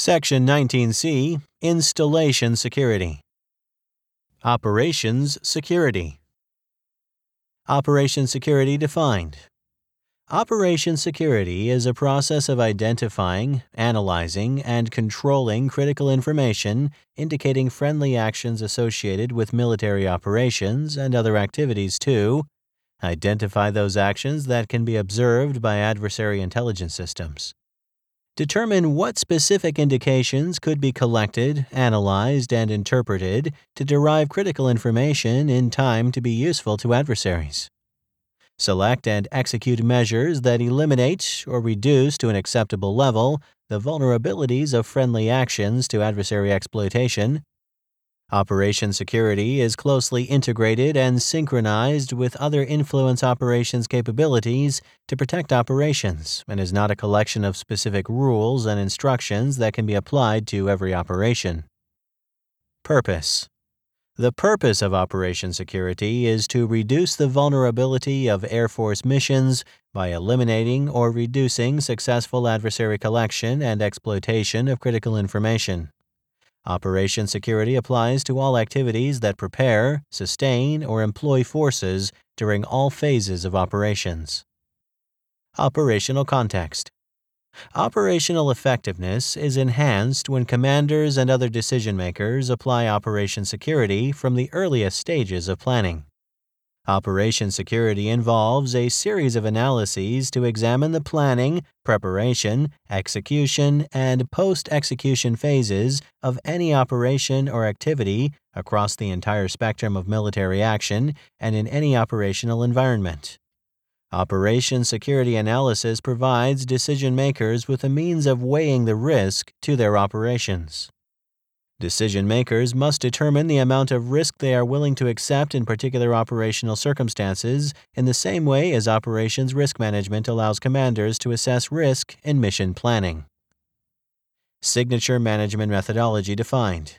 Section 19C Installation Security. Operations Security. Operation Security defined. Operation security is a process of identifying, analyzing, and controlling critical information indicating friendly actions associated with military operations and other activities to identify those actions that can be observed by adversary intelligence systems Determine what specific indications could be collected, analyzed, and interpreted to derive critical information in time to be useful to adversaries. Select and execute measures that eliminate or reduce to an acceptable level the vulnerabilities of friendly actions to adversary exploitation Operation security is closely integrated and synchronized with other influence operations capabilities to protect operations and is not a collection of specific rules and instructions that can be applied to every operation. Purpose The purpose of Operation Security is to reduce the vulnerability of Air Force missions by eliminating or reducing successful adversary collection and exploitation of critical information. Operation security applies to all activities that prepare, sustain, or employ forces during all phases of operations. Operational context. Operational effectiveness is enhanced when commanders and other decision makers apply operation security from the earliest stages of planning. Operation security involves a series of analyses to examine the planning, preparation, execution, and post execution phases of any operation or activity across the entire spectrum of military action and in any operational environment. Operation security analysis provides decision makers with a means of weighing the risk to their operations. Decision makers must determine the amount of risk they are willing to accept in particular operational circumstances in the same way as operations risk management allows commanders to assess risk in mission planning. Signature management methodology defined.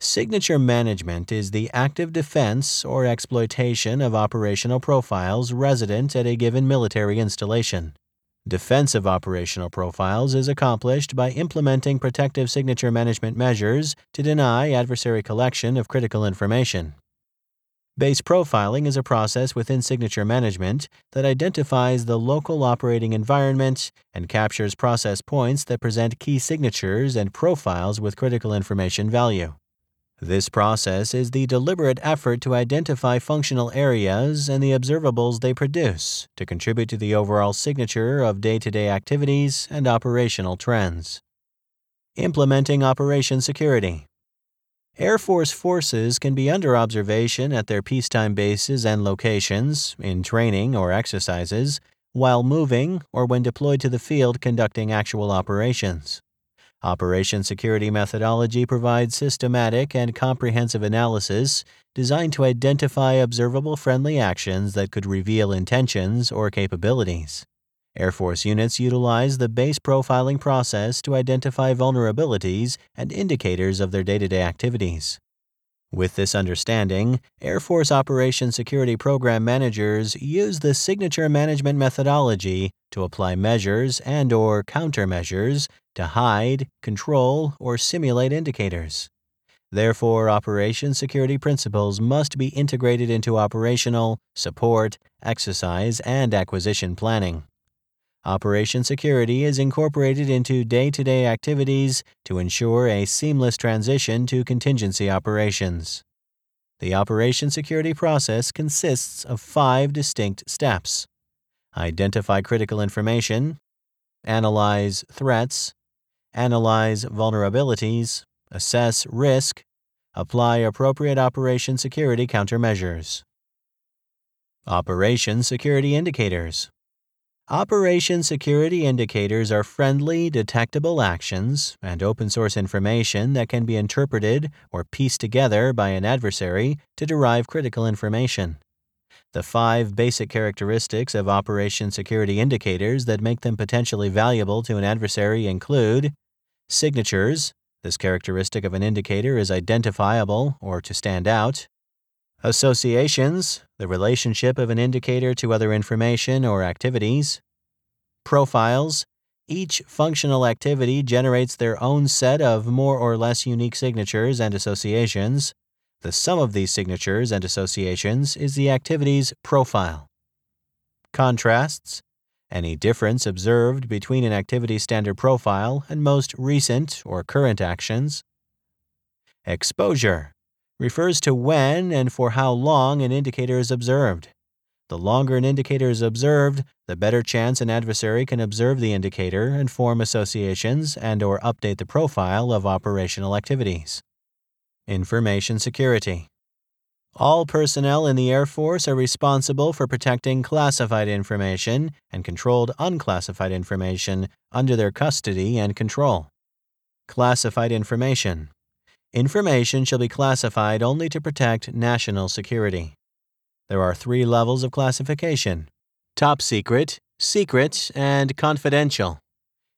Signature management is the active defense or exploitation of operational profiles resident at a given military installation. Defensive operational profiles is accomplished by implementing protective signature management measures to deny adversary collection of critical information. Base profiling is a process within signature management that identifies the local operating environment and captures process points that present key signatures and profiles with critical information value. This process is the deliberate effort to identify functional areas and the observables they produce to contribute to the overall signature of day to day activities and operational trends. Implementing Operation Security Air Force forces can be under observation at their peacetime bases and locations, in training or exercises, while moving or when deployed to the field conducting actual operations. Operation Security Methodology provides systematic and comprehensive analysis designed to identify observable friendly actions that could reveal intentions or capabilities. Air Force units utilize the base profiling process to identify vulnerabilities and indicators of their day to day activities. With this understanding, Air Force Operation Security Program managers use the signature management methodology to apply measures and or countermeasures to hide, control, or simulate indicators. Therefore, operation security principles must be integrated into operational, support, exercise, and acquisition planning. Operation security is incorporated into day to day activities to ensure a seamless transition to contingency operations. The operation security process consists of five distinct steps identify critical information, analyze threats, analyze vulnerabilities, assess risk, apply appropriate operation security countermeasures. Operation Security Indicators Operation security indicators are friendly, detectable actions and open source information that can be interpreted or pieced together by an adversary to derive critical information. The five basic characteristics of operation security indicators that make them potentially valuable to an adversary include signatures. This characteristic of an indicator is identifiable or to stand out. Associations, the relationship of an indicator to other information or activities. Profiles, Each functional activity generates their own set of more or less unique signatures and associations. The sum of these signatures and associations is the activity's profile. Contrasts any difference observed between an activity standard profile and most recent or current actions. Exposure refers to when and for how long an indicator is observed. The longer an indicator is observed, the better chance an adversary can observe the indicator and form associations and or update the profile of operational activities. Information security. All personnel in the Air Force are responsible for protecting classified information and controlled unclassified information under their custody and control. Classified information. Information shall be classified only to protect national security. There are three levels of classification top secret, secret, and confidential.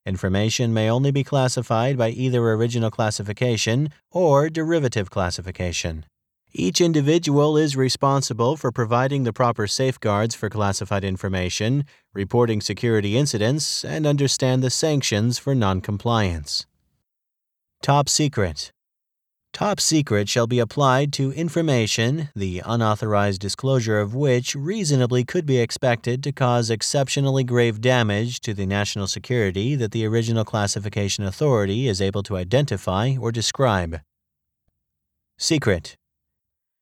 Information may only be classified by either original classification or derivative classification. Each individual is responsible for providing the proper safeguards for classified information, reporting security incidents, and understand the sanctions for noncompliance. Top Secret Top secret shall be applied to information, the unauthorized disclosure of which reasonably could be expected to cause exceptionally grave damage to the national security that the original classification authority is able to identify or describe. Secret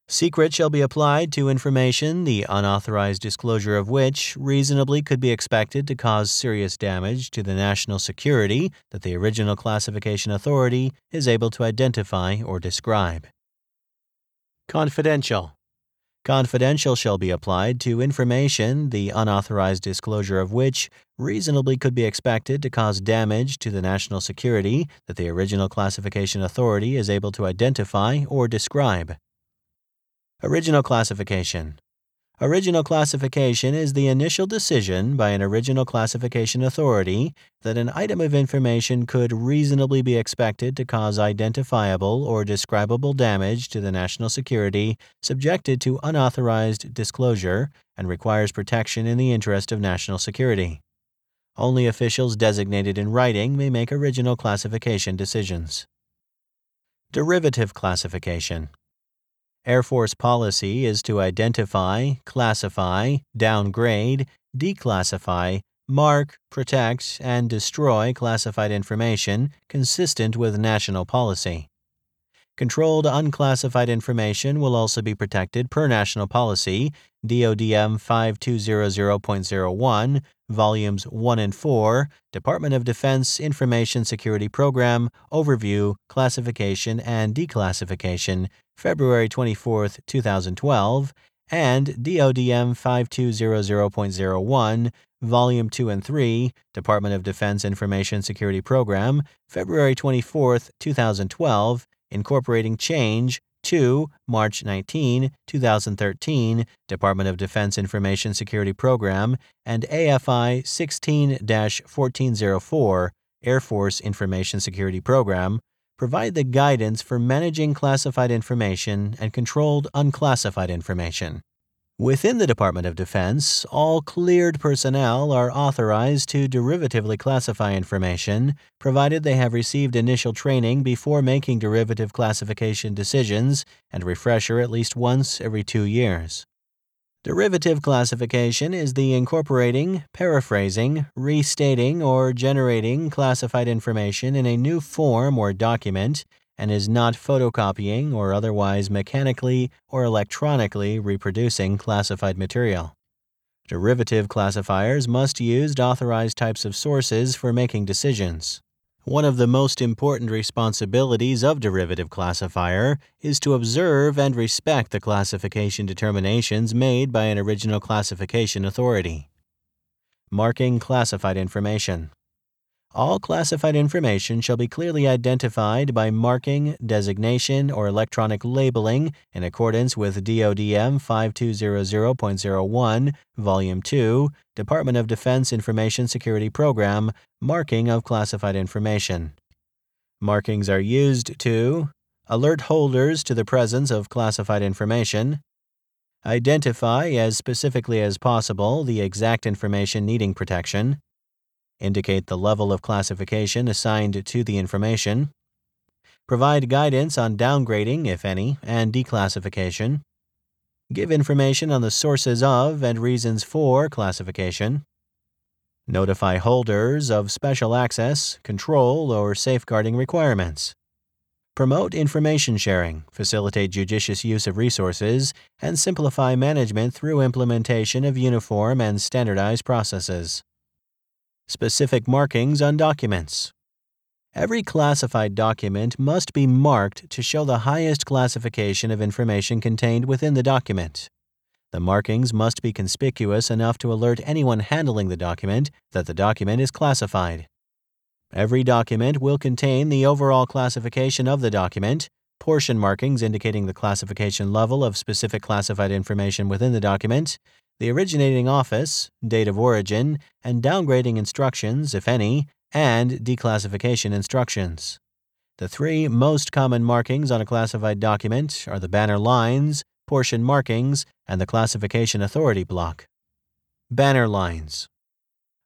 Secret shall be applied to information the unauthorized disclosure of which reasonably could be expected to cause serious damage to the national security that the original classification authority is able to identify or describe. Confidential. Confidential shall be applied to information the unauthorized disclosure of which reasonably could be expected to cause damage to the national security that the original classification authority is able to identify or describe. Original classification. Original classification is the initial decision by an original classification authority that an item of information could reasonably be expected to cause identifiable or describable damage to the national security subjected to unauthorized disclosure and requires protection in the interest of national security. Only officials designated in writing may make original classification decisions. Derivative classification. Air Force policy is to identify, classify, downgrade, declassify, mark, protect, and destroy classified information consistent with national policy. Controlled unclassified information will also be protected per national policy, DODM 5200.01, Volumes 1 and 4, Department of Defense Information Security Program, Overview, Classification, and Declassification, February 24, 2012, and DODM 5200.01, Volume 2 and 3, Department of Defense Information Security Program, February 24, 2012, incorporating change to March 19, 2013, Department of Defense Information Security Program, and AFI 16 1404, Air Force Information Security Program, provide the guidance for managing classified information and controlled unclassified information. Within the Department of Defense, all cleared personnel are authorized to derivatively classify information, provided they have received initial training before making derivative classification decisions and refresher at least once every two years. Derivative classification is the incorporating, paraphrasing, restating, or generating classified information in a new form or document and is not photocopying or otherwise mechanically or electronically reproducing classified material. Derivative classifiers must use authorized types of sources for making decisions. One of the most important responsibilities of derivative classifier is to observe and respect the classification determinations made by an original classification authority. Marking classified information. All classified information shall be clearly identified by marking, designation, or electronic labeling in accordance with DODM 5200.01, Volume 2, Department of Defense Information Security Program, Marking of Classified Information. Markings are used to alert holders to the presence of classified information, identify as specifically as possible the exact information needing protection, indicate the level of classification assigned to the information, provide guidance on downgrading, if any, and declassification, give information on the sources of and reasons for classification, notify holders of special access, control, or safeguarding requirements, promote information sharing, facilitate judicious use of resources, and simplify management through implementation of uniform and standardized processes. Specific markings on documents. Every classified document must be marked to show the highest classification of information contained within the document. The markings must be conspicuous enough to alert anyone handling the document that the document is classified. Every document will contain the overall classification of the document, portion markings indicating the classification level of specific classified information within the document, the originating office, date of origin, and downgrading instructions, if any, and declassification instructions. The three most common markings on a classified document are the banner lines, portion markings, and the classification authority block. Banner lines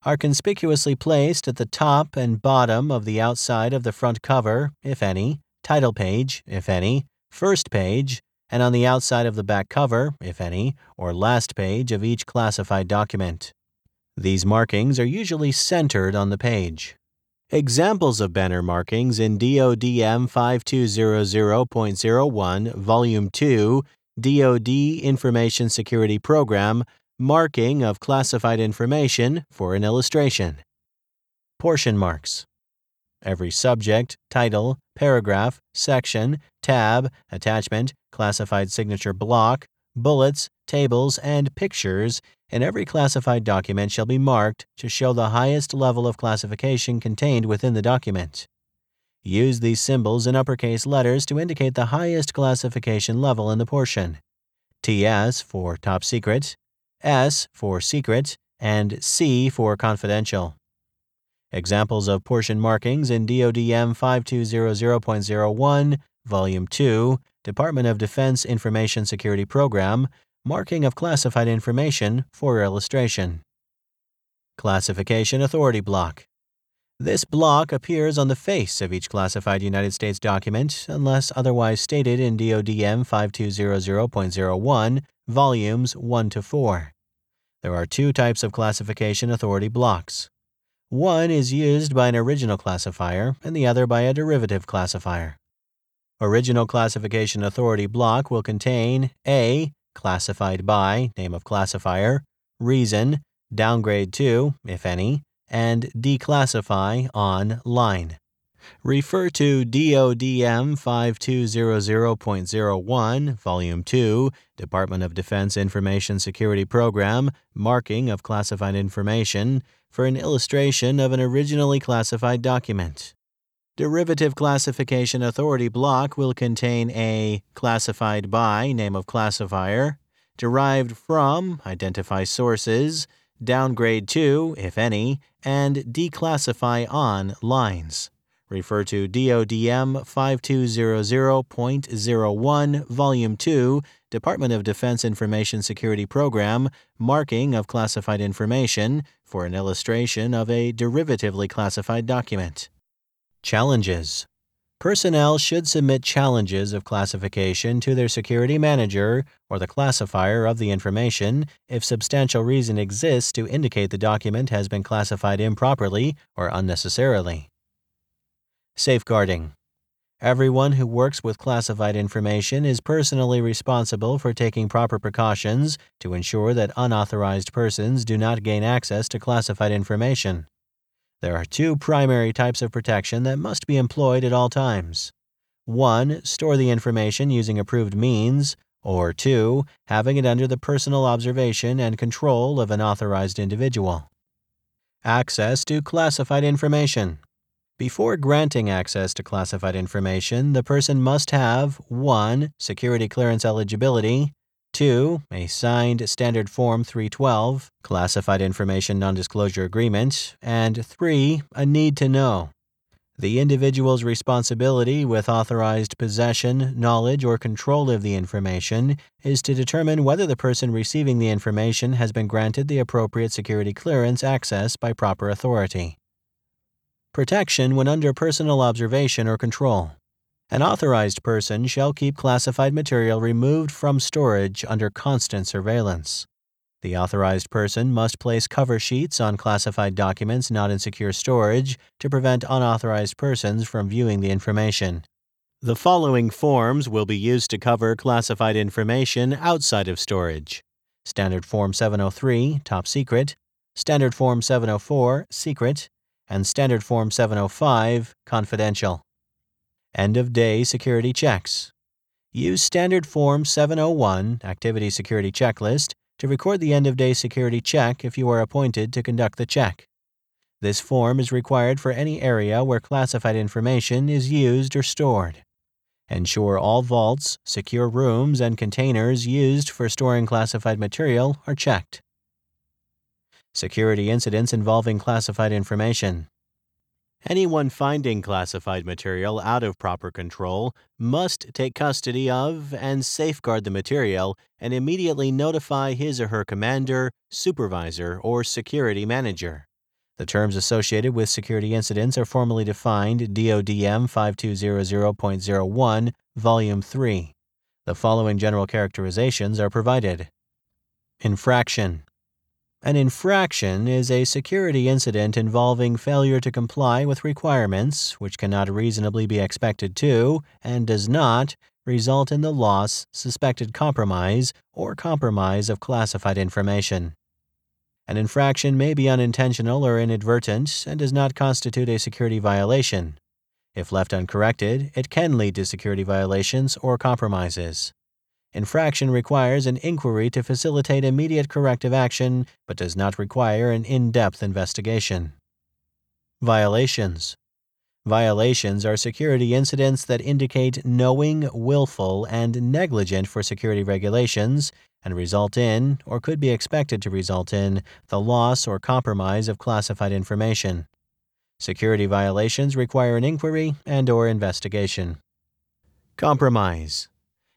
are conspicuously placed at the top and bottom of the outside of the front cover, if any, title page, if any, first page, and on the outside of the back cover, if any, or last page of each classified document. These markings are usually centered on the page. Examples of banner markings in DODM 5200.01, Volume 2, DoD Information Security Program, Marking of Classified Information for an illustration. Portion marks. Every subject, title, paragraph, section, tab, attachment, classified signature block, bullets, tables, and pictures in every classified document shall be marked to show the highest level of classification contained within the document. Use these symbols in uppercase letters to indicate the highest classification level in the portion. TS for top secret, S for secret, and C for confidential. Examples of portion markings in DODM 5200.01, Volume 2, Department of Defense Information Security Program, Marking of Classified Information for illustration. Classification Authority Block. This block appears on the face of each classified United States document unless otherwise stated in DODM 5200.01, volumes 1 to 4. There are two types of classification authority blocks. One is used by an original classifier and the other by a derivative classifier. Original classification authority block will contain A. Classified by, name of classifier, reason, downgrade to, if any, and declassify on line. Refer to DODM 5200.01, Volume 2, Department of Defense Information Security Program, Marking of Classified Information, for an illustration of an originally classified document. Derivative Classification Authority block will contain a classified by name of classifier, derived from identify sources, downgrade to, if any, and declassify on lines. Refer to DODM 5200.01, Volume 2, Department of Defense Information Security Program, Marking of Classified Information, for an illustration of a derivatively classified document. Challenges Personnel should submit challenges of classification to their security manager or the classifier of the information if substantial reason exists to indicate the document has been classified improperly or unnecessarily. Safeguarding. Everyone who works with classified information is personally responsible for taking proper precautions to ensure that unauthorized persons do not gain access to classified information. There are two primary types of protection that must be employed at all times. 1. Store the information using approved means, or 2. Having it under the personal observation and control of an authorized individual. Access to classified information. Before granting access to classified information, the person must have 1. Security clearance eligibility, 2. A signed Standard Form 312, Classified Information Non Disclosure Agreement, and 3. A need to know. The individual's responsibility with authorized possession, knowledge, or control of the information is to determine whether the person receiving the information has been granted the appropriate security clearance access by proper authority. Protection when under personal observation or control. An authorized person shall keep classified material removed from storage under constant surveillance. The authorized person must place cover sheets on classified documents not in secure storage to prevent unauthorized persons from viewing the information. The following forms will be used to cover classified information outside of storage Standard Form 703, Top Secret, Standard Form 704, Secret, and Standard Form 705, Confidential. End of day security checks. Use Standard Form 701, Activity Security Checklist, to record the end of day security check if you are appointed to conduct the check. This form is required for any area where classified information is used or stored. Ensure all vaults, secure rooms, and containers used for storing classified material are checked. Security incidents involving classified information. Anyone finding classified material out of proper control must take custody of and safeguard the material and immediately notify his or her commander, supervisor, or security manager. The terms associated with security incidents are formally defined DODM 5200.01, Volume 3. The following general characterizations are provided. Infraction an infraction is a security incident involving failure to comply with requirements which cannot reasonably be expected to, and does not, result in the loss, suspected compromise, or compromise of classified information. An infraction may be unintentional or inadvertent and does not constitute a security violation. If left uncorrected, it can lead to security violations or compromises. Infraction requires an inquiry to facilitate immediate corrective action, but does not require an in depth investigation. Violations Violations are security incidents that indicate knowing, willful, and negligent for security regulations and result in, or could be expected to result in, the loss or compromise of classified information. Security violations require an inquiry and or investigation. Compromise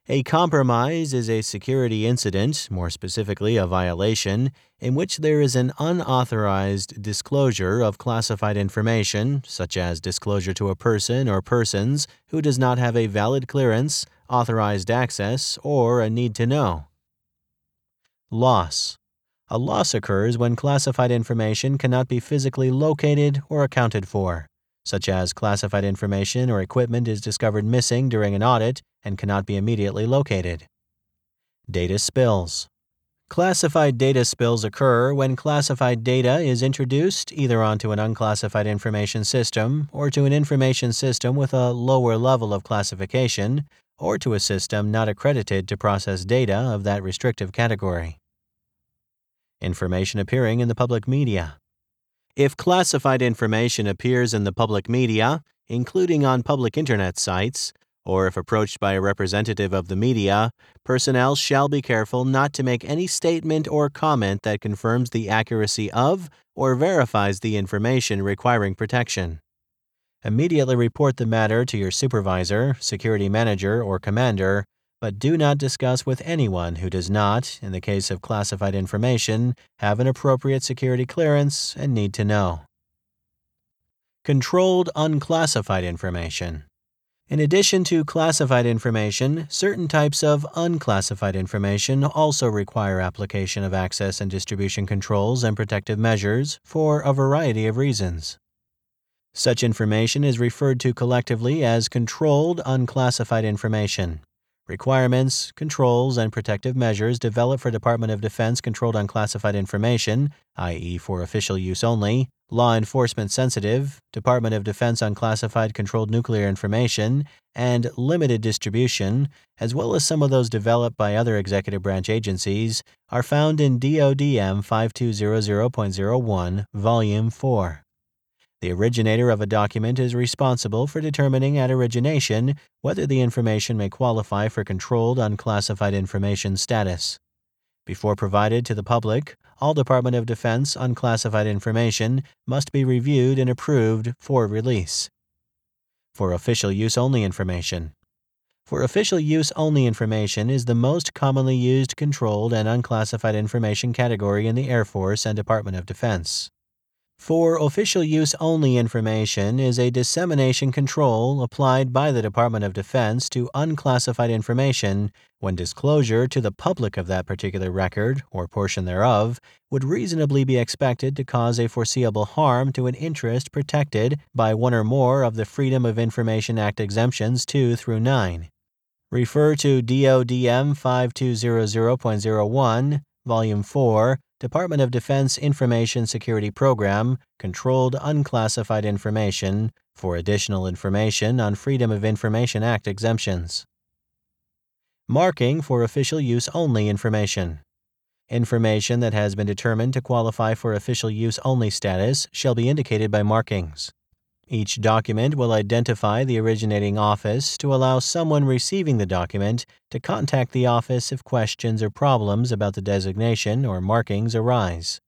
a compromise is a security incident, more specifically a violation, in which there is an unauthorized disclosure of classified information, such as disclosure to a person or persons who does not have a valid clearance, authorized access, or a need to know. Loss. A loss occurs when classified information cannot be physically located or accounted for such as classified information or equipment is discovered missing during an audit and cannot be immediately located. Data spills. Classified data spills occur when classified data is introduced either onto an unclassified information system or to an information system with a lower level of classification or to a system not accredited to process data of that restrictive category. Information appearing in the public media. If classified information appears in the public media, including on public internet sites, or if approached by a representative of the media, personnel shall be careful not to make any statement or comment that confirms the accuracy of or verifies the information requiring protection. Immediately report the matter to your supervisor, security manager, or commander but do not discuss with anyone who does not, in the case of classified information, have an appropriate security clearance and need to know. Controlled unclassified information. In addition to classified information, certain types of unclassified information also require application of access and distribution controls and protective measures for a variety of reasons. Such information is referred to collectively as controlled unclassified information requirements, controls, and protective measures developed for Department of Defense controlled unclassified information, i.e., for official use only, law enforcement sensitive, Department of Defense unclassified controlled nuclear information, and limited distribution, as well as some of those developed by other executive branch agencies, are found in DODM 5200.01, Volume 4. The originator of a document is responsible for determining at origination whether the information may qualify for controlled unclassified information status. Before provided to the public, all Department of Defense unclassified information must be reviewed and approved for release. for official use only information. For official use only information is the most commonly used controlled and unclassified information category in the Air Force and Department of Defense. For official use only information is a dissemination control applied by the Department of Defense to unclassified information when disclosure to the public of that particular record or portion thereof would reasonably be expected to cause a foreseeable harm to an interest protected by one or more of the Freedom of Information Act exemptions 2 through 9. Refer to DODM 5200.01, Volume 4, Department of Defense Information Security Program, Controlled Unclassified Information, for additional information on Freedom of Information Act exemptions. Marking for official use only information. Information that has been determined to qualify for official use only status shall be indicated by markings. Each document will identify the originating office to allow someone receiving the document to contact the office if questions or problems about the designation or markings arise.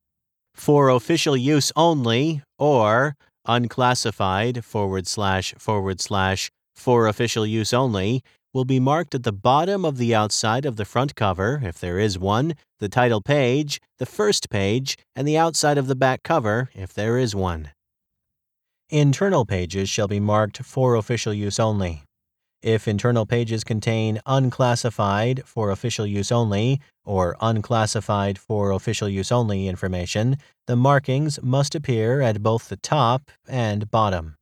For official use only or unclassified forward slash forward slash for official use only will be marked at the bottom of the outside of the front cover, if there is one, the title page, the first page, and the outside of the back cover, if there is one. Internal pages shall be marked for official use only. If internal pages contain unclassified for official use only or unclassified for official use only information, the markings must appear at both the top and bottom.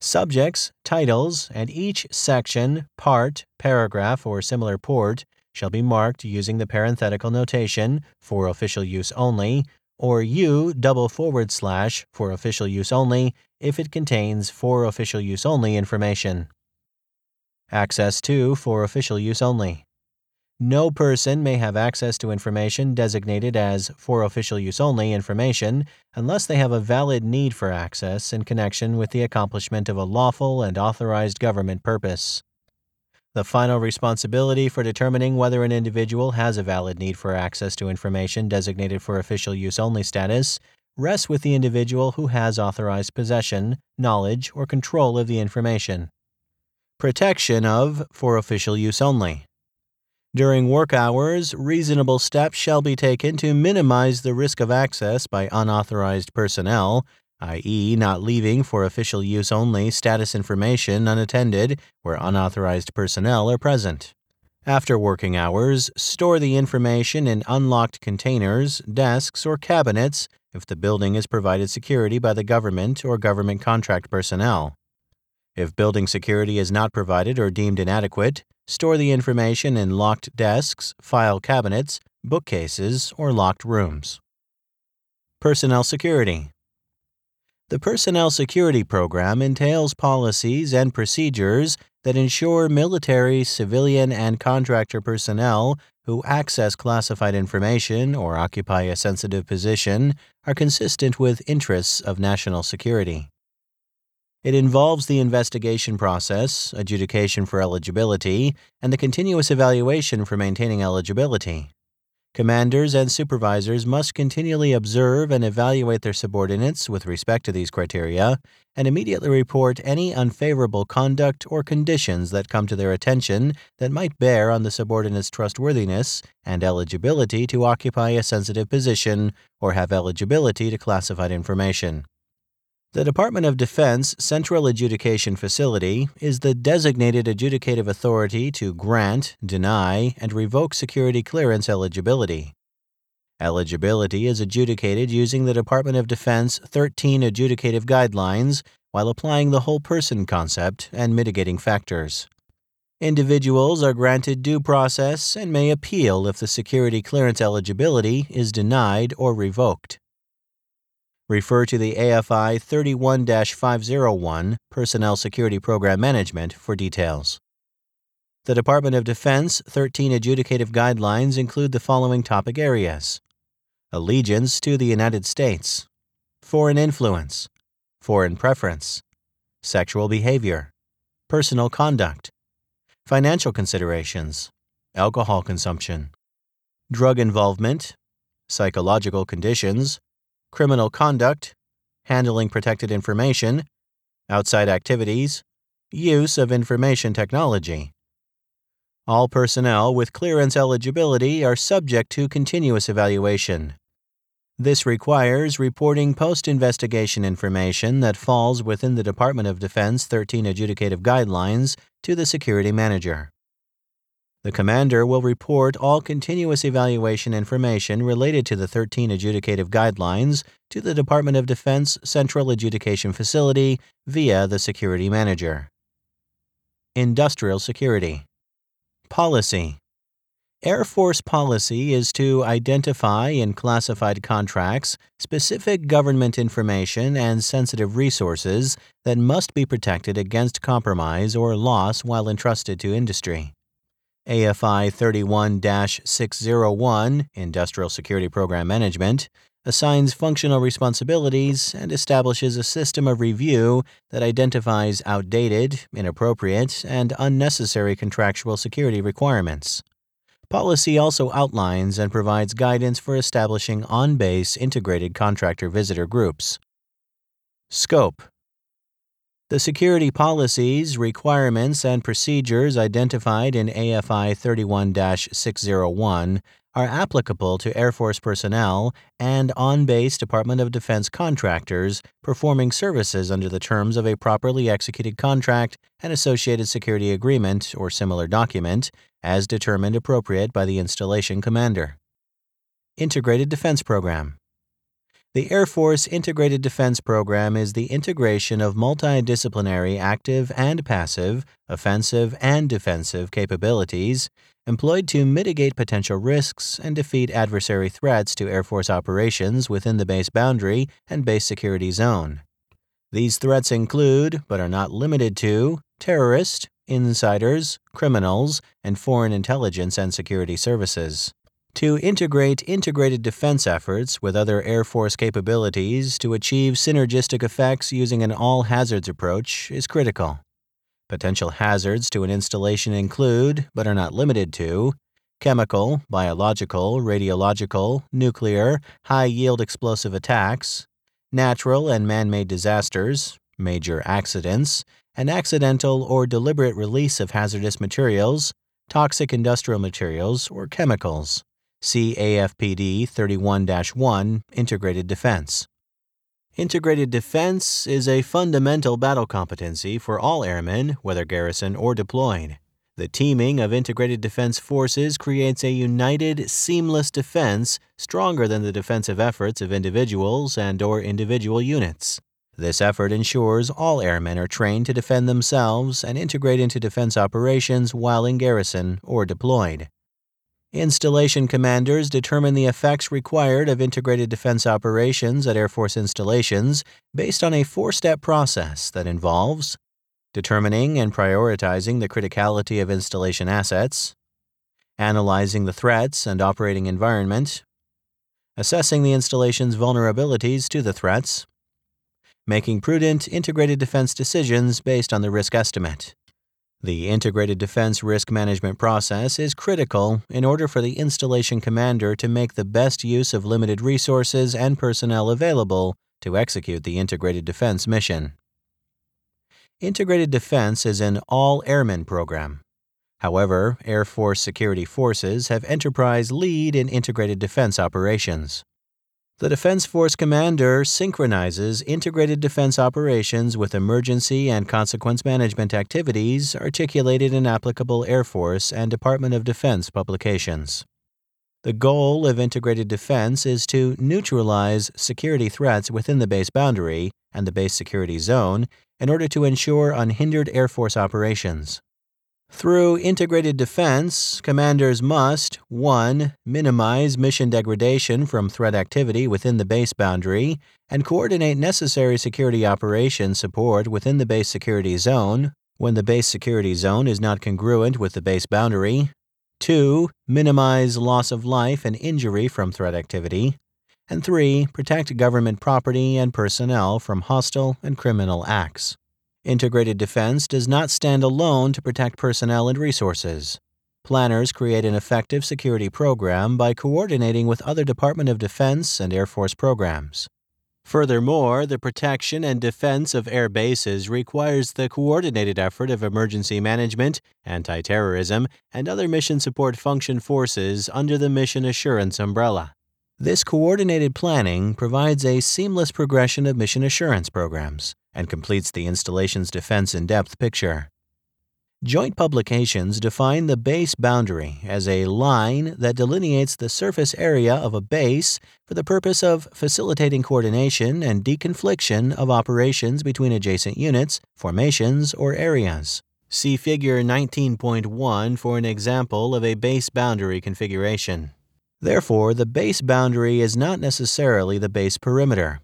Subjects, titles, and each section, part, paragraph, or similar port shall be marked using the parenthetical notation for official use only or U double forward slash for official use only if it contains for official use only information. Access to for official use only. No person may have access to information designated as for official use only information unless they have a valid need for access in connection with the accomplishment of a lawful and authorized government purpose. The final responsibility for determining whether an individual has a valid need for access to information designated for official use only status rests with the individual who has authorized possession, knowledge, or control of the information. Protection of for official use only. During work hours, reasonable steps shall be taken to minimize the risk of access by unauthorized personnel i.e., not leaving for official use only status information unattended where unauthorized personnel are present. After working hours, store the information in unlocked containers, desks, or cabinets if the building is provided security by the government or government contract personnel. If building security is not provided or deemed inadequate, store the information in locked desks, file cabinets, bookcases, or locked rooms. Personnel security. The Personnel Security Program entails policies and procedures that ensure military, civilian, and contractor personnel who access classified information or occupy a sensitive position are consistent with interests of national security. It involves the investigation process, adjudication for eligibility, and the continuous evaluation for maintaining eligibility. Commanders and supervisors must continually observe and evaluate their subordinates with respect to these criteria and immediately report any unfavorable conduct or conditions that come to their attention that might bear on the subordinate's trustworthiness and eligibility to occupy a sensitive position or have eligibility to classified information. The Department of Defense Central Adjudication Facility is the designated adjudicative authority to grant, deny, and revoke security clearance eligibility. Eligibility is adjudicated using the Department of Defense 13 adjudicative guidelines while applying the whole person concept and mitigating factors. Individuals are granted due process and may appeal if the security clearance eligibility is denied or revoked. Refer to the AFI 31 501 Personnel Security Program Management for details. The Department of Defense 13 adjudicative guidelines include the following topic areas. Allegiance to the United States, foreign influence, foreign preference, sexual behavior, personal conduct, financial considerations, alcohol consumption, drug involvement, psychological conditions, criminal conduct, handling protected information, outside activities, use of information technology. All personnel with clearance eligibility are subject to continuous evaluation. This requires reporting post investigation information that falls within the Department of Defense 13 adjudicative guidelines to the security manager. The commander will report all continuous evaluation information related to the 13 adjudicative guidelines to the Department of Defense Central Adjudication Facility via the security manager. Industrial Security Policy Air Force policy is to identify in classified contracts specific government information and sensitive resources that must be protected against compromise or loss while entrusted to industry. AFI 31 601, Industrial Security Program Management, assigns functional responsibilities and establishes a system of review that identifies outdated, inappropriate, and unnecessary contractual security requirements. Policy also outlines and provides guidance for establishing on base integrated contractor visitor groups. Scope the security policies, requirements, and procedures identified in AFI 31 601 are applicable to Air Force personnel and on base Department of Defense contractors performing services under the terms of a properly executed contract and associated security agreement or similar document, as determined appropriate by the installation commander. Integrated Defense Program the Air Force Integrated Defense Program is the integration of multidisciplinary active and passive, offensive and defensive capabilities employed to mitigate potential risks and defeat adversary threats to Air Force operations within the base boundary and base security zone. These threats include, but are not limited to, terrorists, insiders, criminals, and foreign intelligence and security services to integrate integrated defense efforts with other Air Force capabilities to achieve synergistic effects using an all hazards approach is critical. Potential hazards to an installation include, but are not limited to, chemical, biological, radiological, nuclear, high yield explosive attacks, natural and man made disasters, major accidents, an accidental or deliberate release of hazardous materials, toxic industrial materials, or chemicals. CAFPD 31 1 Integrated Defense. Integrated defense is a fundamental battle competency for all airmen, whether garrison or deployed. The teaming of integrated defense forces creates a united, seamless defense stronger than the defensive efforts of individuals and or individual units. This effort ensures all airmen are trained to defend themselves and integrate into defense operations while in garrison or deployed. Installation commanders determine the effects required of integrated defense operations at Air Force installations based on a four step process that involves determining and prioritizing the criticality of installation assets, analyzing the threats and operating environment, assessing the installation's vulnerabilities to the threats, making prudent integrated defense decisions based on the risk estimate. The integrated defense risk management process is critical in order for the installation commander to make the best use of limited resources and personnel available to execute the integrated defense mission. Integrated defense is an all airmen program. However, Air Force security forces have enterprise lead in integrated defense operations. The Defense Force Commander synchronizes integrated defense operations with emergency and consequence management activities articulated in applicable Air Force and Department of Defense publications. The goal of integrated defense is to neutralize security threats within the base boundary and the base security zone in order to ensure unhindered Air Force operations. Through integrated defense, commanders must 1. minimize mission degradation from threat activity within the base boundary and coordinate necessary security operation support within the base security zone when the base security zone is not congruent with the base boundary. 2. Minimize loss of life and injury from threat activity. And 3. Protect government property and personnel from hostile and criminal acts. Integrated defense does not stand alone to protect personnel and resources. Planners create an effective security program by coordinating with other Department of Defense and Air Force programs. Furthermore, the protection and defense of air bases requires the coordinated effort of emergency management, anti terrorism, and other mission support function forces under the mission assurance umbrella. This coordinated planning provides a seamless progression of mission assurance programs and completes the installation's defense in depth picture. Joint publications define the base boundary as a line that delineates the surface area of a base for the purpose of facilitating coordination and deconfliction of operations between adjacent units, formations, or areas. See Figure 19.1 for an example of a base boundary configuration. Therefore, the base boundary is not necessarily the base perimeter.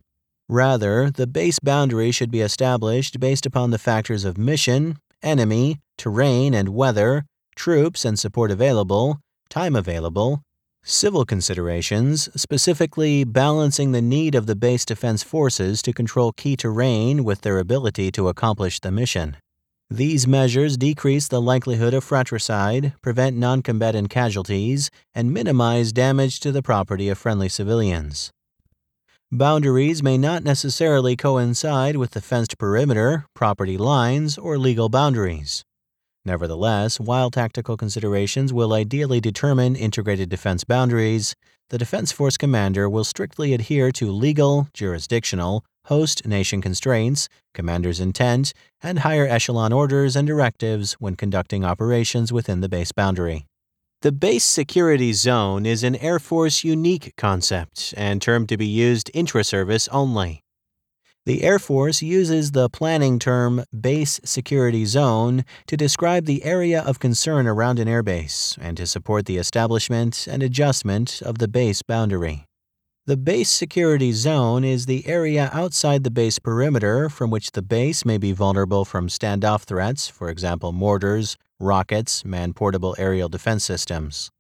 Rather, the base boundary should be established based upon the factors of mission, enemy, terrain and weather, troops and support available, time available, civil considerations, specifically balancing the need of the base defense forces to control key terrain with their ability to accomplish the mission. These measures decrease the likelihood of fratricide, prevent noncombatant casualties, and minimize damage to the property of friendly civilians. Boundaries may not necessarily coincide with the fenced perimeter, property lines, or legal boundaries. Nevertheless, while tactical considerations will ideally determine integrated defense boundaries, the Defense Force commander will strictly adhere to legal, jurisdictional, host nation constraints, commander's intent, and higher echelon orders and directives when conducting operations within the base boundary. The Base Security Zone is an Air Force unique concept and term to be used intra-service only. The Air Force uses the planning term Base Security Zone to describe the area of concern around an airbase and to support the establishment and adjustment of the base boundary. The base security zone is the area outside the base perimeter from which the base may be vulnerable from standoff threats, for example, mortars, rockets, man portable aerial defense systems.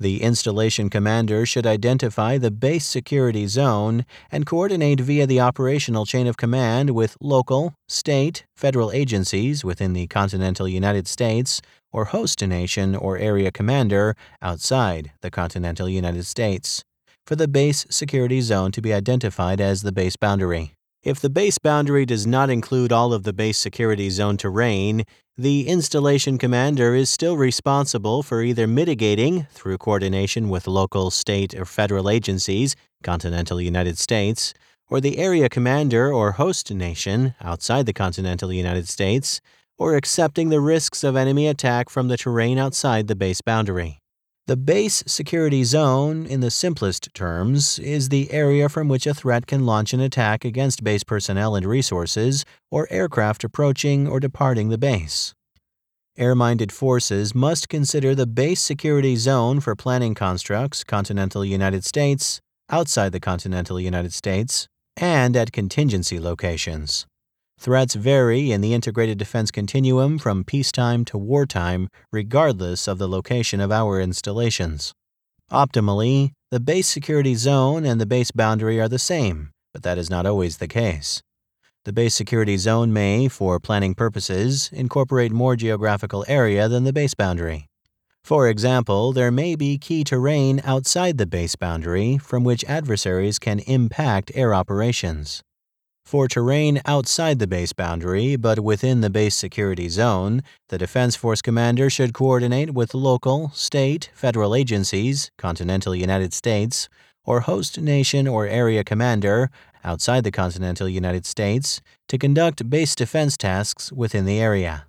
The installation commander should identify the base security zone and coordinate via the operational chain of command with local, state, federal agencies within the continental United States or host nation or area commander outside the continental United States for the base security zone to be identified as the base boundary. If the base boundary does not include all of the base security zone terrain, the installation commander is still responsible for either mitigating, through coordination with local, state, or federal agencies, continental United States, or the area commander or host nation outside the continental United States, or accepting the risks of enemy attack from the terrain outside the base boundary. The base security zone, in the simplest terms, is the area from which a threat can launch an attack against base personnel and resources or aircraft approaching or departing the base. Air minded forces must consider the base security zone for planning constructs, continental United States, outside the continental United States, and at contingency locations. Threats vary in the integrated defense continuum from peacetime to wartime, regardless of the location of our installations. Optimally, the base security zone and the base boundary are the same, but that is not always the case. The base security zone may, for planning purposes, incorporate more geographical area than the base boundary. For example, there may be key terrain outside the base boundary from which adversaries can impact air operations. For terrain outside the base boundary but within the base security zone, the Defense Force commander should coordinate with local, state, federal agencies, continental United States, or host nation or area commander outside the continental United States to conduct base defense tasks within the area.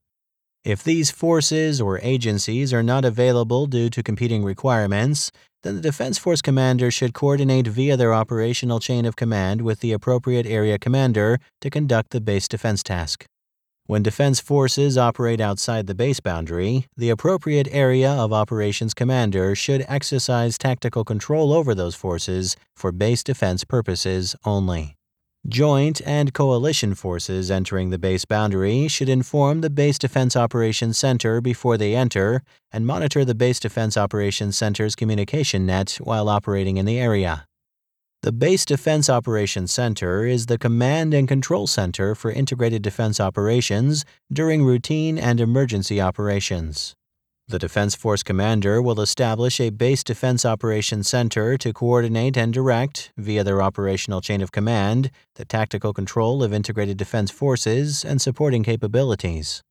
If these forces or agencies are not available due to competing requirements, then the Defense Force commander should coordinate via their operational chain of command with the appropriate area commander to conduct the base defense task. When defense forces operate outside the base boundary, the appropriate area of operations commander should exercise tactical control over those forces for base defense purposes only. Joint and coalition forces entering the base boundary should inform the Base Defense Operations Center before they enter and monitor the Base Defense Operations Center's communication net while operating in the area. The Base Defense Operations Center is the command and control center for integrated defense operations during routine and emergency operations. The Defense Force Commander will establish a Base Defense Operations Center to coordinate and direct, via their operational chain of command, the tactical control of integrated defense forces and supporting capabilities.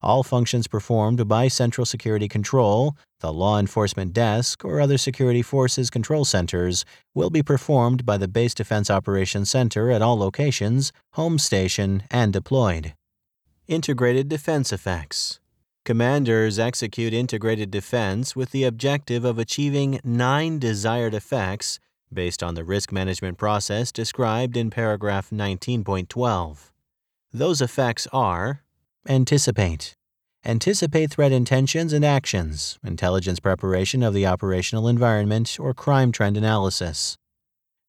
All functions performed by Central Security Control, the Law Enforcement Desk, or other security forces control centers will be performed by the Base Defense Operations Center at all locations, home station, and deployed. Integrated Defense Effects Commanders execute integrated defense with the objective of achieving nine desired effects based on the risk management process described in paragraph 19.12. Those effects are anticipate, anticipate threat intentions and actions, intelligence preparation of the operational environment, or crime trend analysis.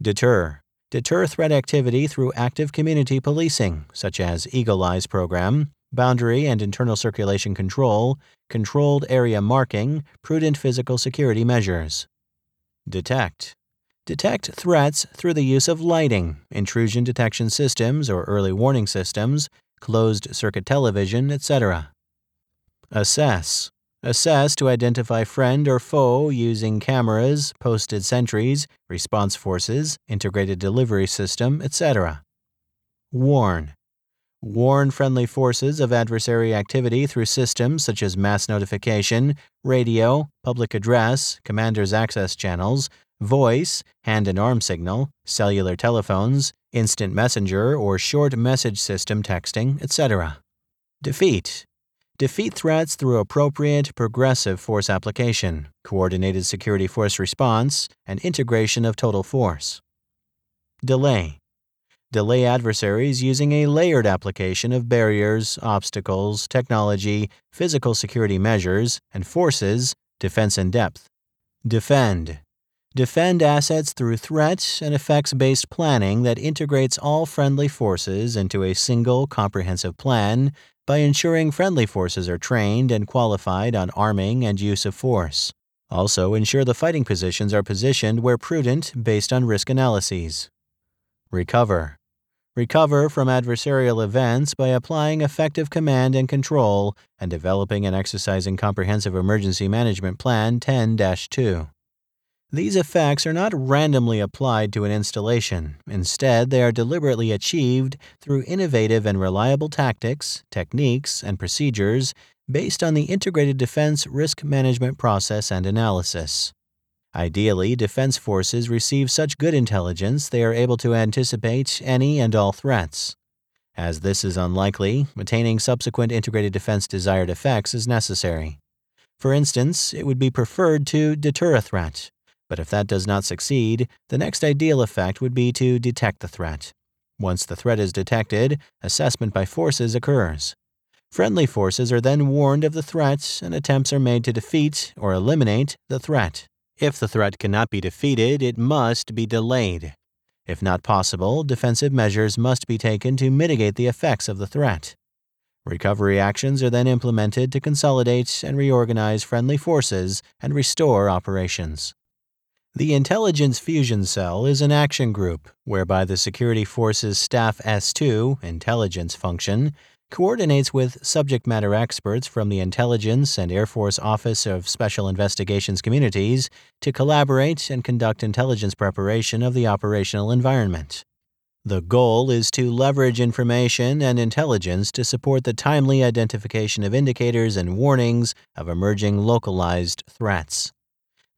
Deter, deter threat activity through active community policing, such as Eagle Eyes program, boundary and internal circulation control, controlled area marking, prudent physical security measures. Detect. Detect threats through the use of lighting, intrusion detection systems or early warning systems, closed circuit television, etc. Assess. Assess to identify friend or foe using cameras, posted sentries, response forces, integrated delivery system, etc. Warn warn friendly forces of adversary activity through systems such as mass notification, radio, public address, commander's access channels, voice, hand and arm signal, cellular telephones, instant messenger or short message system texting, etc. Defeat. Defeat threats through appropriate progressive force application, coordinated security force response, and integration of total force. Delay delay adversaries using a layered application of barriers, obstacles, technology, physical security measures, and forces, defense in depth. Defend. Defend assets through threat and effects based planning that integrates all friendly forces into a single comprehensive plan by ensuring friendly forces are trained and qualified on arming and use of force. Also, ensure the fighting positions are positioned where prudent based on risk analyses. Recover recover from adversarial events by applying effective command and control and developing and exercising Comprehensive Emergency Management Plan 10 2. These effects are not randomly applied to an installation. Instead, they are deliberately achieved through innovative and reliable tactics, techniques, and procedures based on the Integrated Defense Risk Management Process and Analysis. Ideally, defense forces receive such good intelligence they are able to anticipate any and all threats. As this is unlikely, attaining subsequent integrated defense desired effects is necessary. For instance, it would be preferred to deter a threat, but if that does not succeed, the next ideal effect would be to detect the threat. Once the threat is detected, assessment by forces occurs. Friendly forces are then warned of the threat and attempts are made to defeat or eliminate the threat. If the threat cannot be defeated, it must be delayed. If not possible, defensive measures must be taken to mitigate the effects of the threat. Recovery actions are then implemented to consolidate and reorganize friendly forces and restore operations. The Intelligence Fusion Cell is an action group whereby the Security Forces Staff S2 intelligence function coordinates with subject matter experts from the Intelligence and Air Force Office of Special Investigations communities to collaborate and conduct intelligence preparation of the operational environment. The goal is to leverage information and intelligence to support the timely identification of indicators and warnings of emerging localized threats.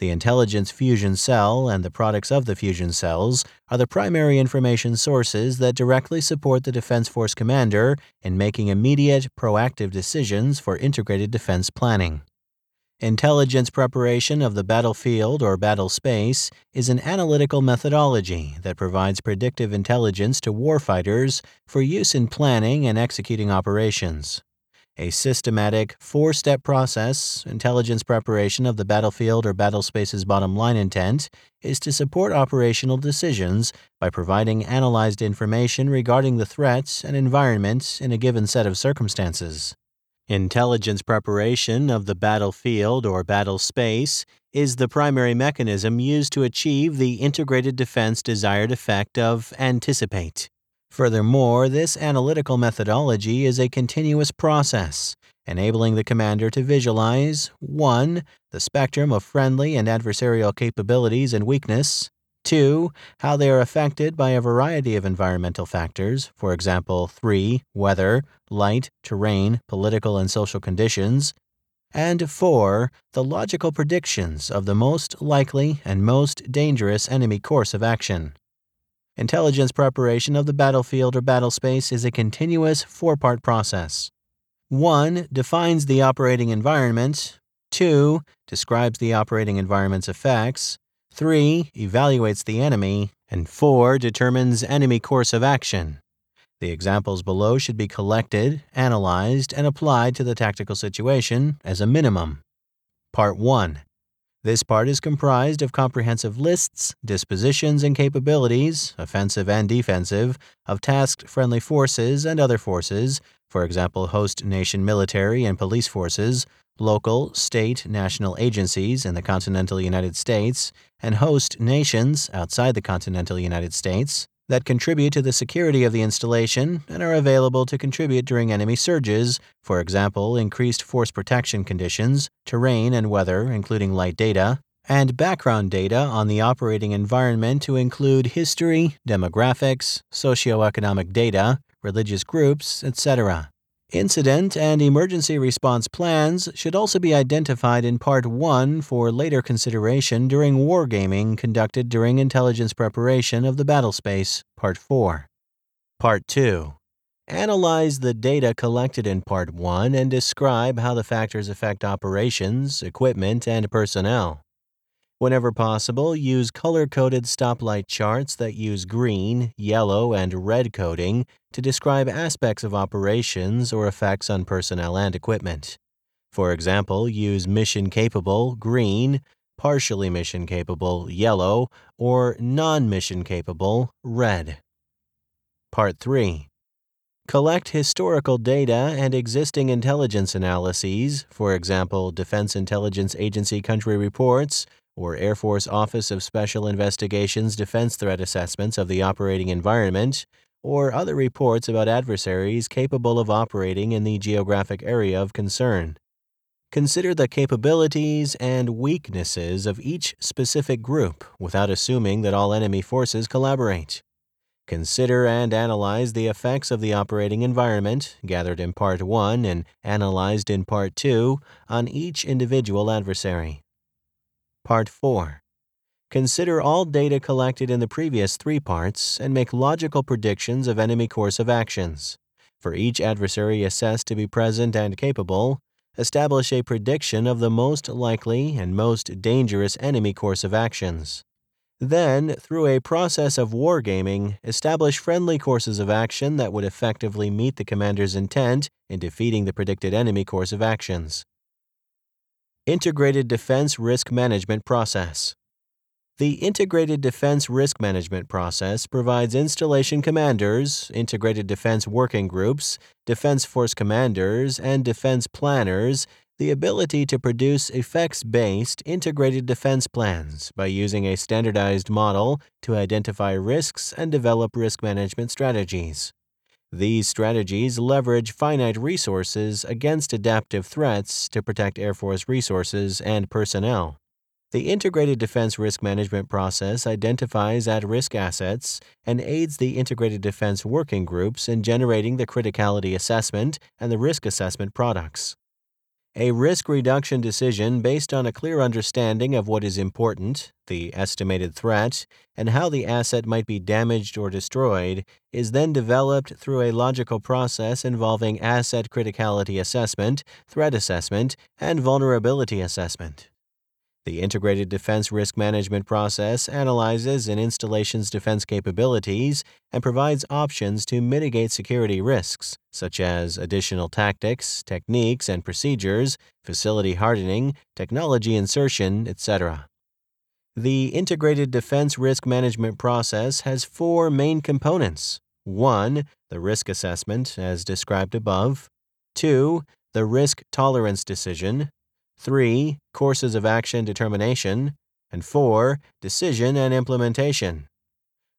The intelligence fusion cell and the products of the fusion cells are the primary information sources that directly support the Defense Force commander in making immediate, proactive decisions for integrated defense planning. Intelligence preparation of the battlefield or battle space is an analytical methodology that provides predictive intelligence to warfighters for use in planning and executing operations a systematic, four step process, intelligence preparation of the battlefield or battle space's bottom line intent, is to support operational decisions by providing analyzed information regarding the threats and environment in a given set of circumstances. Intelligence preparation of the battlefield or battle space is the primary mechanism used to achieve the integrated defense desired effect of anticipate. Furthermore, this analytical methodology is a continuous process, enabling the commander to visualize 1. the spectrum of friendly and adversarial capabilities and weakness, 2. how they are affected by a variety of environmental factors, for example, 3. weather, light, terrain, political and social conditions, and 4. the logical predictions of the most likely and most dangerous enemy course of action. Intelligence preparation of the battlefield or battle space is a continuous four part process. 1. Defines the operating environment. 2. Describes the operating environment's effects. 3. Evaluates the enemy. And 4. Determines enemy course of action. The examples below should be collected, analyzed, and applied to the tactical situation as a minimum. Part 1 this part is comprised of comprehensive lists, dispositions, and capabilities, offensive and defensive, of tasked friendly forces and other forces, for example, host nation military and police forces, local, state, national agencies in the continental United States, and host nations outside the continental United States, that contribute to the security of the installation and are available to contribute during enemy surges, for example, increased force protection conditions, terrain and weather, including light data, and background data on the operating environment to include history, demographics, socioeconomic data, religious groups, etc. Incident and emergency response plans should also be identified in Part 1 for later consideration during wargaming conducted during intelligence preparation of the battlespace, Part 4. Part 2. Analyze the data collected in Part 1 and describe how the factors affect operations, equipment, and personnel. Whenever possible, use color-coded stoplight charts that use green, yellow, and red coding to describe aspects of operations or effects on personnel and equipment. For example, use mission-capable, green, partially mission-capable, yellow, or non-mission capable, red. Part 3. Collect historical data and existing intelligence analyses, for example, Defense Intelligence Agency country reports, or Air Force Office of Special Investigations defense threat assessments of the operating environment, or other reports about adversaries capable of operating in the geographic area of concern. Consider the capabilities and weaknesses of each specific group without assuming that all enemy forces collaborate. Consider and analyze the effects of the operating environment, gathered in Part 1 and analyzed in Part 2, on each individual adversary. Part 4. Consider all data collected in the previous three parts and make logical predictions of enemy course of actions. For each adversary assessed to be present and capable, establish a prediction of the most likely and most dangerous enemy course of actions. Then, through a process of wargaming, establish friendly courses of action that would effectively meet the commander's intent in defeating the predicted enemy course of actions. Integrated Defense Risk Management Process The Integrated Defense Risk Management Process provides installation commanders, integrated defense working groups, defense force commanders, and defense planners the ability to produce effects-based integrated defense plans by using a standardized model to identify risks and develop risk management strategies. These strategies leverage finite resources against adaptive threats to protect Air Force resources and personnel. The Integrated Defense Risk Management process identifies at risk assets and aids the Integrated Defense Working Groups in generating the criticality assessment and the risk assessment products. A risk reduction decision based on a clear understanding of what is important, the estimated threat, and how the asset might be damaged or destroyed is then developed through a logical process involving asset criticality assessment, threat assessment, and vulnerability assessment. The Integrated Defense Risk Management process analyzes an installation's defense capabilities and provides options to mitigate security risks, such as additional tactics, techniques, and procedures, facility hardening, technology insertion, etc. The Integrated Defense Risk Management process has four main components. 1. The risk assessment, as described above. 2. The risk tolerance decision. 3. Courses of action determination. And 4. Decision and implementation.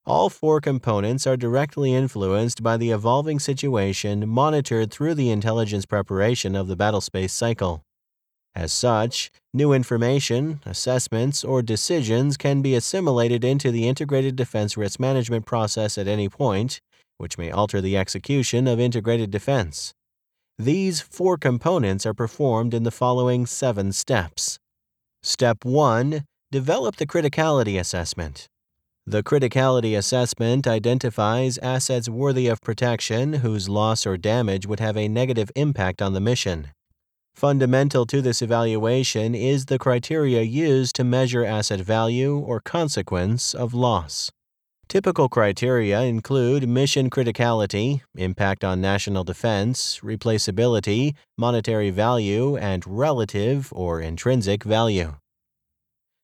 All four components are directly influenced by the evolving situation monitored through the intelligence preparation of the battlespace cycle. As such, new information, assessments, or decisions can be assimilated into the integrated defense risk management process at any point, which may alter the execution of integrated defense. These four components are performed in the following seven steps. Step 1 Develop the criticality assessment. The criticality assessment identifies assets worthy of protection whose loss or damage would have a negative impact on the mission. Fundamental to this evaluation is the criteria used to measure asset value or consequence of loss. Typical criteria include mission criticality, impact on national defense, replaceability, monetary value, and relative or intrinsic value.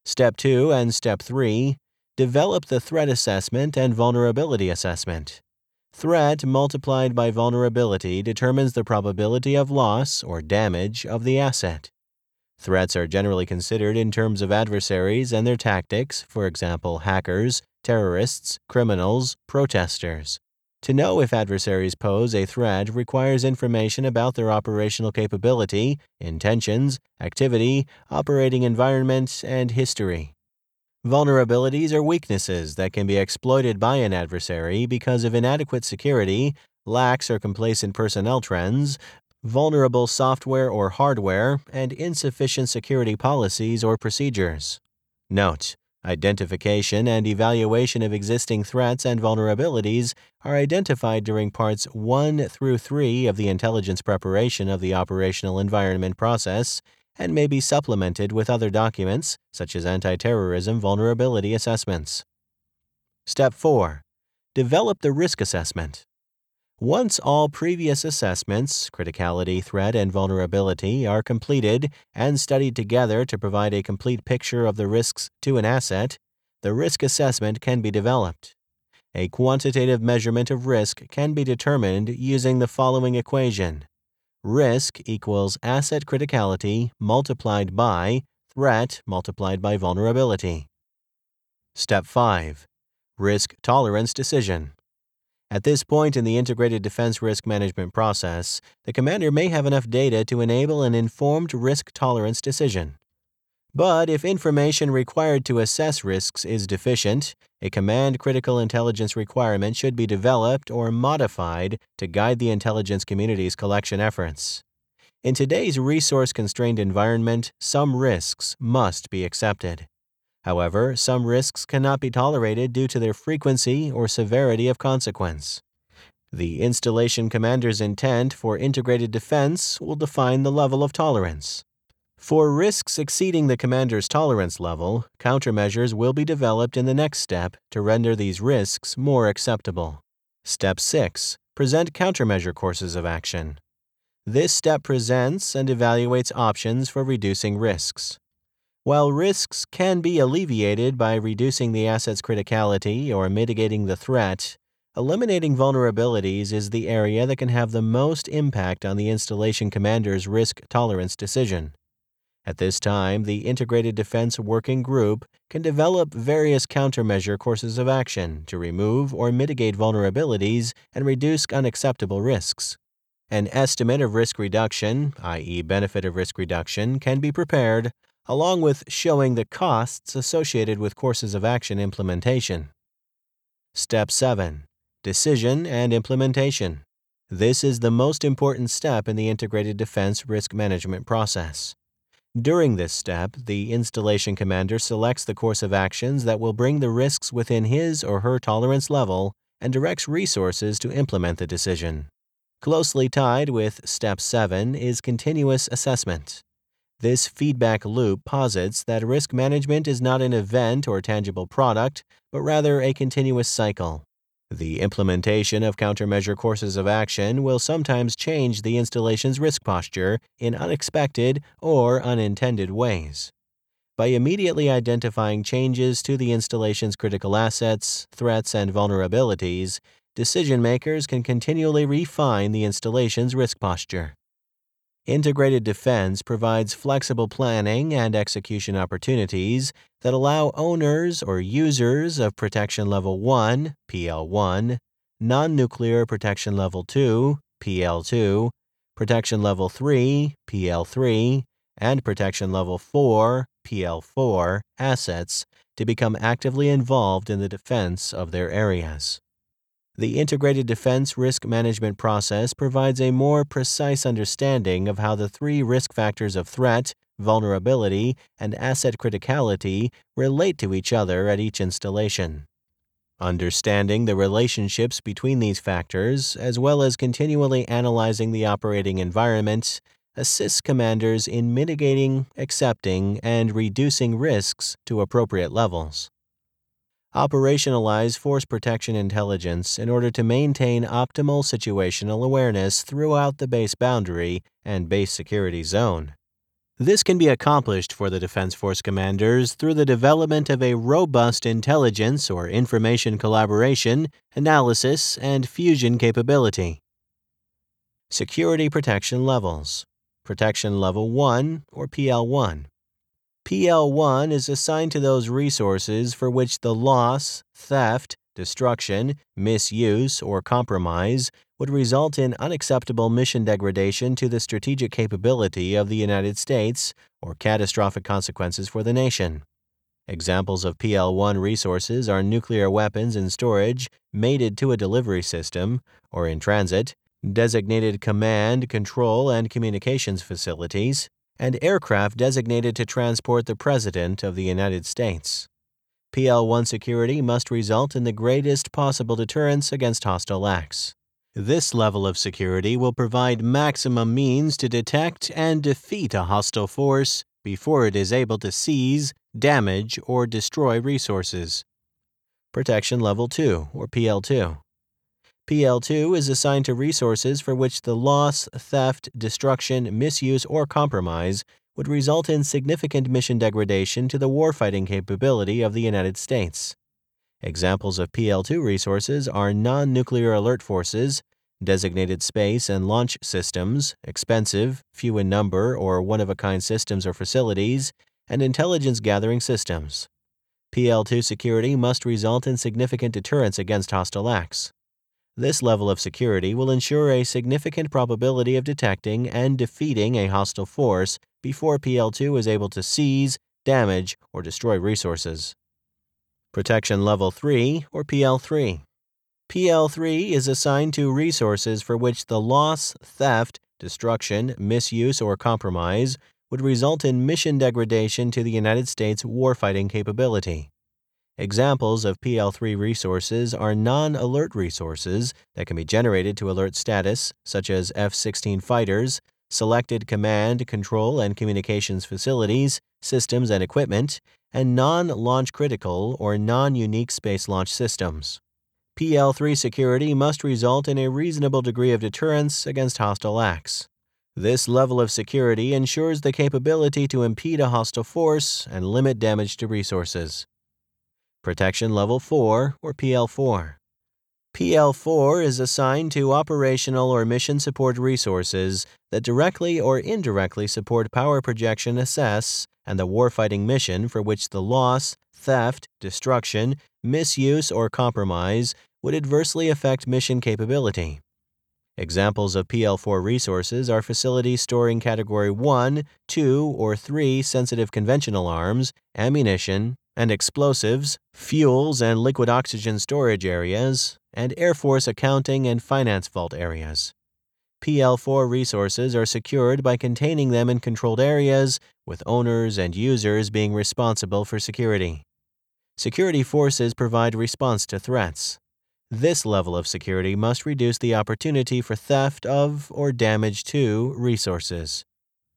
Step 2 and Step 3 Develop the threat assessment and vulnerability assessment. Threat multiplied by vulnerability determines the probability of loss or damage of the asset. Threats are generally considered in terms of adversaries and their tactics, for example, hackers, terrorists, criminals, protesters. To know if adversaries pose a threat requires information about their operational capability, intentions, activity, operating environment, and history. Vulnerabilities are weaknesses that can be exploited by an adversary because of inadequate security, lax or complacent personnel trends, vulnerable software or hardware, and insufficient security policies or procedures. Note, identification and evaluation of existing threats and vulnerabilities are identified during parts 1 through 3 of the intelligence preparation of the operational environment process and may be supplemented with other documents, such as anti terrorism vulnerability assessments. Step 4 Develop the risk assessment. Once all previous assessments, criticality, threat, and vulnerability, are completed and studied together to provide a complete picture of the risks to an asset, the risk assessment can be developed. A quantitative measurement of risk can be determined using the following equation risk equals asset criticality multiplied by threat multiplied by vulnerability. Step 5 Risk Tolerance Decision. At this point in the integrated defense risk management process, the commander may have enough data to enable an informed risk tolerance decision. But if information required to assess risks is deficient, a command critical intelligence requirement should be developed or modified to guide the intelligence community's collection efforts. In today's resource constrained environment, some risks must be accepted. However, some risks cannot be tolerated due to their frequency or severity of consequence. The installation commander's intent for integrated defense will define the level of tolerance. For risks exceeding the commander's tolerance level, countermeasures will be developed in the next step to render these risks more acceptable. Step 6 Present countermeasure courses of action. This step presents and evaluates options for reducing risks. While risks can be alleviated by reducing the asset's criticality or mitigating the threat, eliminating vulnerabilities is the area that can have the most impact on the installation commander's risk tolerance decision. At this time, the Integrated Defense Working Group can develop various countermeasure courses of action to remove or mitigate vulnerabilities and reduce unacceptable risks. An estimate of risk reduction, i.e., benefit of risk reduction, can be prepared, along with showing the costs associated with courses of action implementation. Step 7 Decision and Implementation. This is the most important step in the integrated defense risk management process. During this step, the installation commander selects the course of actions that will bring the risks within his or her tolerance level and directs resources to implement the decision. Closely tied with Step 7 is continuous assessment. This feedback loop posits that risk management is not an event or tangible product, but rather a continuous cycle. The implementation of countermeasure courses of action will sometimes change the installation's risk posture in unexpected or unintended ways. By immediately identifying changes to the installation's critical assets, threats, and vulnerabilities, decision makers can continually refine the installation's risk posture. Integrated defense provides flexible planning and execution opportunities that allow owners or users of Protection Level 1, PL1, Non Nuclear Protection Level 2, PL2, Protection Level 3, PL3, and Protection Level 4, PL4 assets to become actively involved in the defense of their areas. The Integrated Defense Risk Management process provides a more precise understanding of how the three risk factors of threat, vulnerability, and asset criticality relate to each other at each installation. Understanding the relationships between these factors, as well as continually analyzing the operating environment, assists commanders in mitigating, accepting, and reducing risks to appropriate levels. Operationalize force protection intelligence in order to maintain optimal situational awareness throughout the base boundary and base security zone. This can be accomplished for the Defense Force commanders through the development of a robust intelligence or information collaboration, analysis, and fusion capability. Security Protection Levels Protection Level 1 or PL1 PL1 is assigned to those resources for which the loss, theft, destruction, misuse, or compromise would result in unacceptable mission degradation to the strategic capability of the United States or catastrophic consequences for the nation. Examples of PL1 resources are nuclear weapons in storage, mated to a delivery system, or in transit, designated command, control, and communications facilities, and aircraft designated to transport the President of the United States. PL1 security must result in the greatest possible deterrence against hostile acts. This level of security will provide maximum means to detect and defeat a hostile force before it is able to seize, damage, or destroy resources. Protection Level 2, or PL2. PL2 is assigned to resources for which the loss, theft, destruction, misuse, or compromise would result in significant mission degradation to the warfighting capability of the United States. Examples of PL2 resources are non nuclear alert forces, designated space and launch systems, expensive, few in number, or one of a kind systems or facilities, and intelligence gathering systems. PL2 security must result in significant deterrence against hostile acts. This level of security will ensure a significant probability of detecting and defeating a hostile force before PL2 is able to seize, damage, or destroy resources. Protection Level 3, or PL3. PL3 is assigned to resources for which the loss, theft, destruction, misuse, or compromise would result in mission degradation to the United States warfighting capability. Examples of PL3 resources are non alert resources that can be generated to alert status, such as F 16 fighters, selected command, control, and communications facilities, systems, and equipment, and non launch critical or non unique space launch systems. PL3 security must result in a reasonable degree of deterrence against hostile acts. This level of security ensures the capability to impede a hostile force and limit damage to resources. Protection Level 4, or PL4. PL4 is assigned to operational or mission support resources that directly or indirectly support power projection assess and the warfighting mission for which the loss, theft, destruction, misuse, or compromise would adversely affect mission capability. Examples of PL4 resources are facilities storing Category 1, 2, or 3 sensitive conventional arms, ammunition, and explosives, fuels and liquid oxygen storage areas, and Air Force accounting and finance vault areas. PL4 resources are secured by containing them in controlled areas, with owners and users being responsible for security. Security forces provide response to threats. This level of security must reduce the opportunity for theft of or damage to resources.